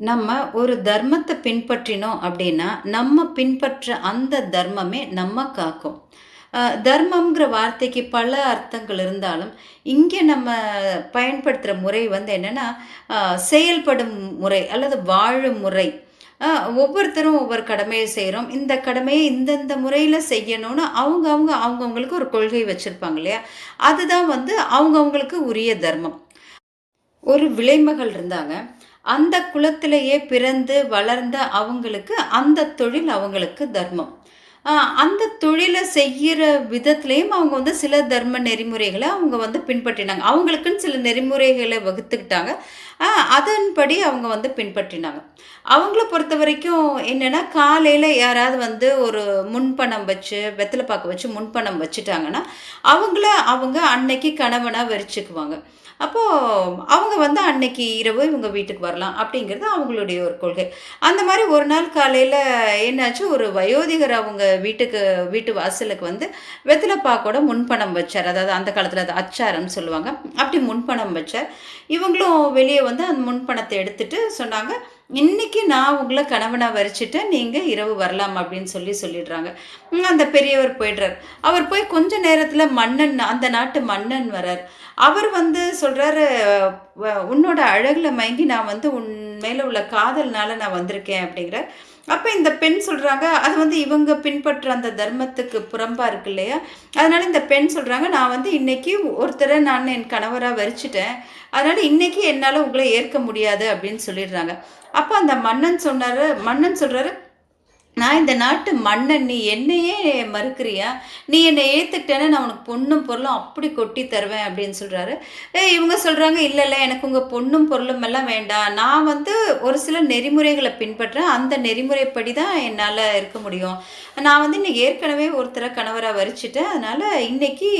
நம்ம ஒரு தர்மத்தை பின்பற்றினோம் அப்படின்னா, நம்ம பின்பற்ற அந்த தர்மமே நம்ம காக்கும். தர்மம்ங்கிற வார்த்தைக்கு பல அர்த்தங்கள் இருந்தாலும், இங்கே நம்ம பயன்படுத்துகிற முறை வந்து என்னென்னா செயல்படும் முறை அல்லது வாழும் முறை. ஒவ்வொருத்தரும் ஒவ்வொரு கடமையை செய்கிறோம் இந்த கடமையை இந்தந்த முறையில் செய்யணும்னு அவங்க அவங்க அவங்கவுங்களுக்கு ஒரு கொள்கை வச்சுருப்பாங்க இல்லையா? அதுதான் வந்து அவங்கவுங்களுக்கு உரிய தர்மம். ஒரு விலைமகள் இருந்தாங்க. அந்த குலத்திலேயே பிறந்து வளர்ந்த அவங்களுக்கு அந்த தொழில் அவங்களுக்கு தர்மம். அந்த தொழிலை செய்கிற விதத்துலேயும் அவங்க வந்து சில தர்ம நெறிமுறைகளை அவங்க வந்து பின்பற்றினாங்க. அவங்களுக்குன்னு சில நெறிமுறைகளை வகுத்துக்கிட்டாங்க. அதன்படி அவங்க வந்து பின்பற்றினாங்க. அவங்கள பொறுத்த வரைக்கும் என்னென்னா காலையில் யாராவது வந்து ஒரு முன்பணம் வச்சு, வெத்தலை பாக்கு வச்சு முன்பணம் வச்சுட்டாங்கன்னா, அவங்கள அவங்க அன்னைக்கு கணவனாக வெறிச்சுக்குவாங்க அப்போது அவங்க வந்து அன்னைக்கு இரவு இவங்க வீட்டுக்கு வரலாம் அப்படிங்கிறது அவங்களுடைய ஒரு கொள்கை. அந்த மாதிரி ஒரு நாள் காலையில் என்னாச்சு, ஒரு வயோதிகர் அவங்க வீட்டுக்கு வீட்டு வாசலுக்கு வந்து வெத்தல முன்பணம் வச்சார். அதாவது அந்த காலத்தில் அது அச்சாரம்னு சொல்லுவாங்க. அப்படி முன்பணம் வச்சார். இவங்களும் வெளியே வந்து அந்த முன்பணத்தை எடுத்துட்டு சொன்னாங்க, "இன்னைக்கு நான் உங்களை கணவனாக வரிச்சிட்டேன் நீங்கள் இரவு வரலாம்." அப்படின்னு சொல்லி சொல்லிடுறாங்க. அந்த பெரியவர் போயிடுறார். அவர் போய் கொஞ்ச நேரத்தில் மன்னன் அந்த நாட்டு மன்னன் வரார். அவர் வந்து சொல்கிறாரு உன்னோட அழகில் மயங்கி நான் வந்து உன் மேலே உள்ள காதல்னால நான் வந்திருக்கேன்." அப்படிங்கிற அப்போ இந்த பெண் சொல்கிறாங்க அது வந்து இவங்க பின்பற்ற அந்த தர்மத்துக்கு புறம்பாக இருக்கு இல்லையா? அதனால் இந்த பெண் சொல்கிறாங்க "நான் வந்து இன்றைக்கி ஒருத்தரை நான் என் கணவராக வரிச்சுட்டேன். அதனால் இன்றைக்கி என்னால் உங்களை ஏற்க முடியாது." அப்படின்னு சொல்லிடுறாங்க. அப்போ அந்த மன்னன் சொன்னார் மன்னன் சொல்கிறாரு "நான் இந்த நாட்டு மன்னன். நீ என்னையே மறுக்கிறியா? நீ என்னை ஏற்றுக்கிட்டேன்னா நான் உனக்கு பொண்ணும் பொருளும் அப்படி கொட்டி தருவேன்." அப்படின்னு சொல்கிறாரு இவங்க சொல்கிறாங்க இல்லை இல்லை எனக்கு உங்கள் பொண்ணும் பொருளும் எல்லாம் வேண்டாம். நான் வந்து ஒரு சில நெறிமுறைகளை பின்பற்றேன். அந்த நெறிமுறைப்படி தான் என்னால் இருக்க முடியும். நான் வந்து இன்னைக்கு ஏற்கனவே ஒருத்தரை கணவராக வரிச்சுட்டேன். அதனால் இன்னைக்கு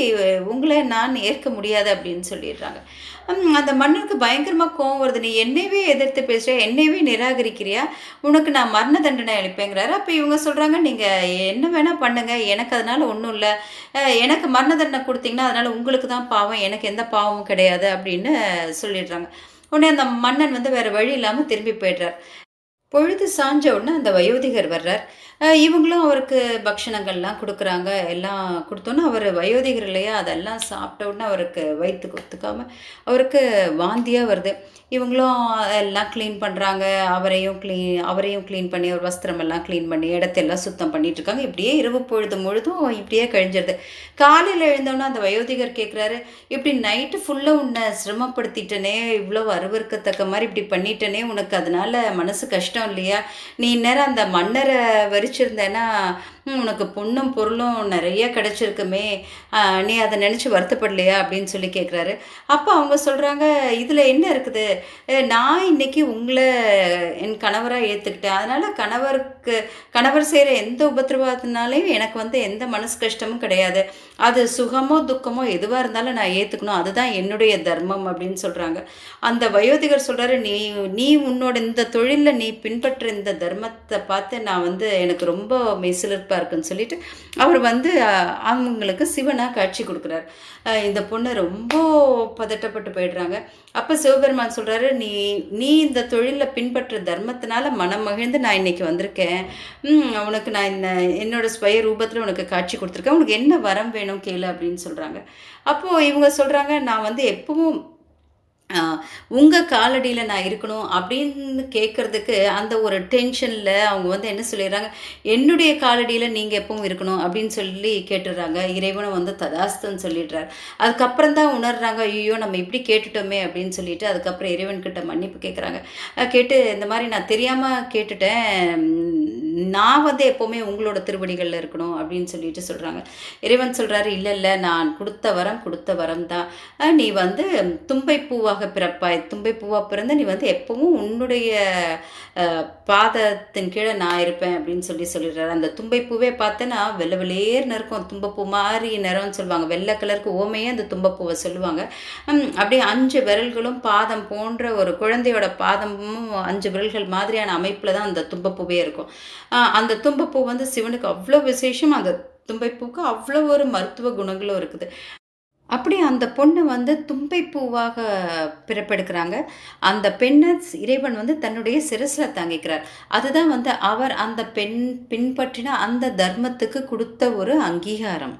உங்களை நான் ஏற்க முடியாது." அப்படின்னு சொல்லிடுறாங்க. அந்த மன்னனுக்கு பயங்கரமாக கோவம் வருது. "நீ என்னையவே எதிர்த்து பேசுறியா? என்னையவே நிராகரிக்கிறியா? உனக்கு நான் மரண தண்டனை அளிப்பேங்கிறாரு." அப்போ இவங்க சொல்கிறாங்க நீங்கள் என்ன வேணால் பண்ணுங்கள் எனக்கு அதனால் ஒன்றும் இல்லை எனக்கு மரண தண்டனை கொடுத்தீங்கன்னா அதனால் உங்களுக்கு தான் பாவம். எனக்கு எந்த பாவமும் கிடையாது." அப்படின்னு சொல்லிடுறாங்க. உடனே அந்த மன்னன் வந்து வேறு வழி இல்லாமல் திரும்பி போயிடுறார். பொழுது சாஞ்ச உடனே அந்த வயோதிகர் வர்றார். இவங்களும் அவருக்கு பக்ஷணங்கள்லாம் கொடுக்குறாங்க எல்லாம் கொடுத்தோன்னே அவர் வயோதிகர் இல்லையா? அதெல்லாம் சாப்பிட்ட உடனே அவருக்கு வயிற்று ஒத்துக்காம அவருக்கு வாந்தியாக வருது. இவங்களும் எல்லாம் க்ளீன் பண்ணுறாங்க அவரையும் க்ளீன் அவரையும் க்ளீன் பண்ணி, அவர் வஸ்திரமெல்லாம் க்ளீன் பண்ணி, இடத்தெல்லாம் சுத்தம் பண்ணிட்டுருக்காங்க. இப்படியே இரவு பொழுது முழுதும் இப்படியே கழிஞ்சிருது. காலையில் எழுந்தோன்னே அந்த வயோதிகர் கேட்குறாரு, "இப்படி நைட்டு ஃபுல்லாக உன்னை சிரமப்படுத்திட்டனே, இவ்வளோ அருவருக்கத்தக்க மாதிரி இப்படி பண்ணிட்டனே, உனக்கு அதனால் மனசு கஷ்டம் இல்லையா? நீ இந்நேரம் அந்த மன்னரை வரிச்சிருந்தேன்னா, உனக்கு பொண்ணும் பொருளும் நிறைய கிடச்சிருக்குமே நீ அதை நினச்சி வருத்தப்படலையா?" அப்படின்னு சொல்லி கேட்குறாரு. அப்போ அவங்க சொல்கிறாங்க இதில் என்ன இருக்குது? நான் இன்னைக்கு உங்களை என் கணவராக ஏற்றுக்கிட்டேன் அதனால் கணவருக்கு கணவர் செய்கிற எந்த உபத்திரவத்தினாலயும் எனக்கு வந்து எந்த மனசு கஷ்டமும் கிடையாது. அது சுகமோ, துக்கமோ எதுவாக இருந்தாலும் நான் ஏற்றுக்கணும் அதுதான் என்னுடைய தர்மம்." அப்படின்னு சொல்கிறாங்க அந்த வயோதிகர் சொல்கிறாரு "நீ நீ உன்னோட இந்த தொழிலில் நீ பின்பற்ற இந்த தர்மத்தை பார்த்து நான் வந்து எனக்கு ரொம்ப சிறப்பாக இருக்குன்னு." சொல்லிட்டு அவர் வந்து அவங்களுக்கு சிவனா காட்சி கொடுக்குறாரு இந்த பொண்ணு ரொம்ப பதட்டப்பட்டு போயிடுறாங்க. அப்போ சிவபெருமான் சொல்கிறாரு "நீ நீ இந்த தொழிலில் பின்பற்ற தர்மத்தினால மனம் மகிழ்ந்து நான் இன்றைக்கி வந்திருக்கேன். உனக்கு நான் இந்த என்னோடய ஸ்வய ரூபத்தில் உனக்கு காட்சி கொடுத்துருக்கேன் உனக்கு என்ன வரம் வேணும் கேளு." அப்படின்னு சொல்கிறாங்க அப்போது இவங்க சொல்கிறாங்க "நான் வந்து எப்பவும் உங்கள் காலடியில் நான் இருக்கணும்." அப்படின்னு கேட்கறதுக்கு அந்த ஒரு டென்ஷனில் அவங்க வந்து என்ன சொல்லிடுறாங்க, "என்னுடைய காலடியில் நீங்கள் எப்பவும் இருக்கணும்." அப்படின்னு சொல்லி கேட்டுடுறாங்க. இறைவனும் வந்து ததாஸ்துன்னு சொல்லிடுறார். அதுக்கப்புறம் தான் உணர்றாங்க, ஐயோ நம்ம இப்படி கேட்டுட்டோமே." அப்படின்னு சொல்லிட்டு அதுக்கப்புறம் இறைவன்கிட்ட மன்னிப்பு கேட்குறாங்க. கேட்டு, "இந்த மாதிரி நான் தெரியாமல் கேட்டுட்டேன். நான் வந்து எப்போவுமே உங்களோட திருவடிகளில் இருக்கணும்." அப்படின்னு சொல்லிட்டு சொல்கிறாங்க இறைவன் சொல்கிறாரு இல்லை இல்லை நான் கொடுத்த வரம் கொடுத்த வரம் தான். நீ வந்து தும்பை பூவாக பிறப்பாய். தும்பை பூவாக பிறந்து நீ வந்து எப்பவும் உன்னுடைய பாதத்தின் கீழே நான் இருப்பேன்." அப்படின்னு சொல்லி சொல்லிடுறாரு. அந்த தும்பை பூவே பார்த்தேன்னா வெள்ள வெளேர்ன்னு இருக்கும். தும்பப்பூ மாதிரி நிறம்னு சொல்லுவாங்க. வெள்ளை கலருக்கு உவமையே அந்த தும்பப்பூவ சொல்லுவாங்க. அப்படியே அஞ்சு விரல்களும் பாதம் போன்ற ஒரு குழந்தையோட பாதமும் அஞ்சு விரல்கள் மாதிரியான அமைப்பில் தான் அந்த தும்பப்பூவே இருக்கும். அந்த தும்பப்பூ வந்து சிவனுக்கு அவ்வளோ விசேஷம். அந்த தும்பைப்பூக்கு அவ்வளோ ஒரு மருத்துவ குணங்களும் இருக்குது. அப்படி அந்த பொண்ணு வந்து தும்பை பூவாக பிறப்பெடுக்கிறாங்க. அந்த பெண்ணை இறைவன் வந்து தன்னுடைய சிரசில் தாங்கிக்கிறார். அதுதான் வந்து அவர் அந்த பெண் பின்பற்றின அந்த தர்மத்துக்கு கொடுத்த ஒரு அங்கீகாரம்.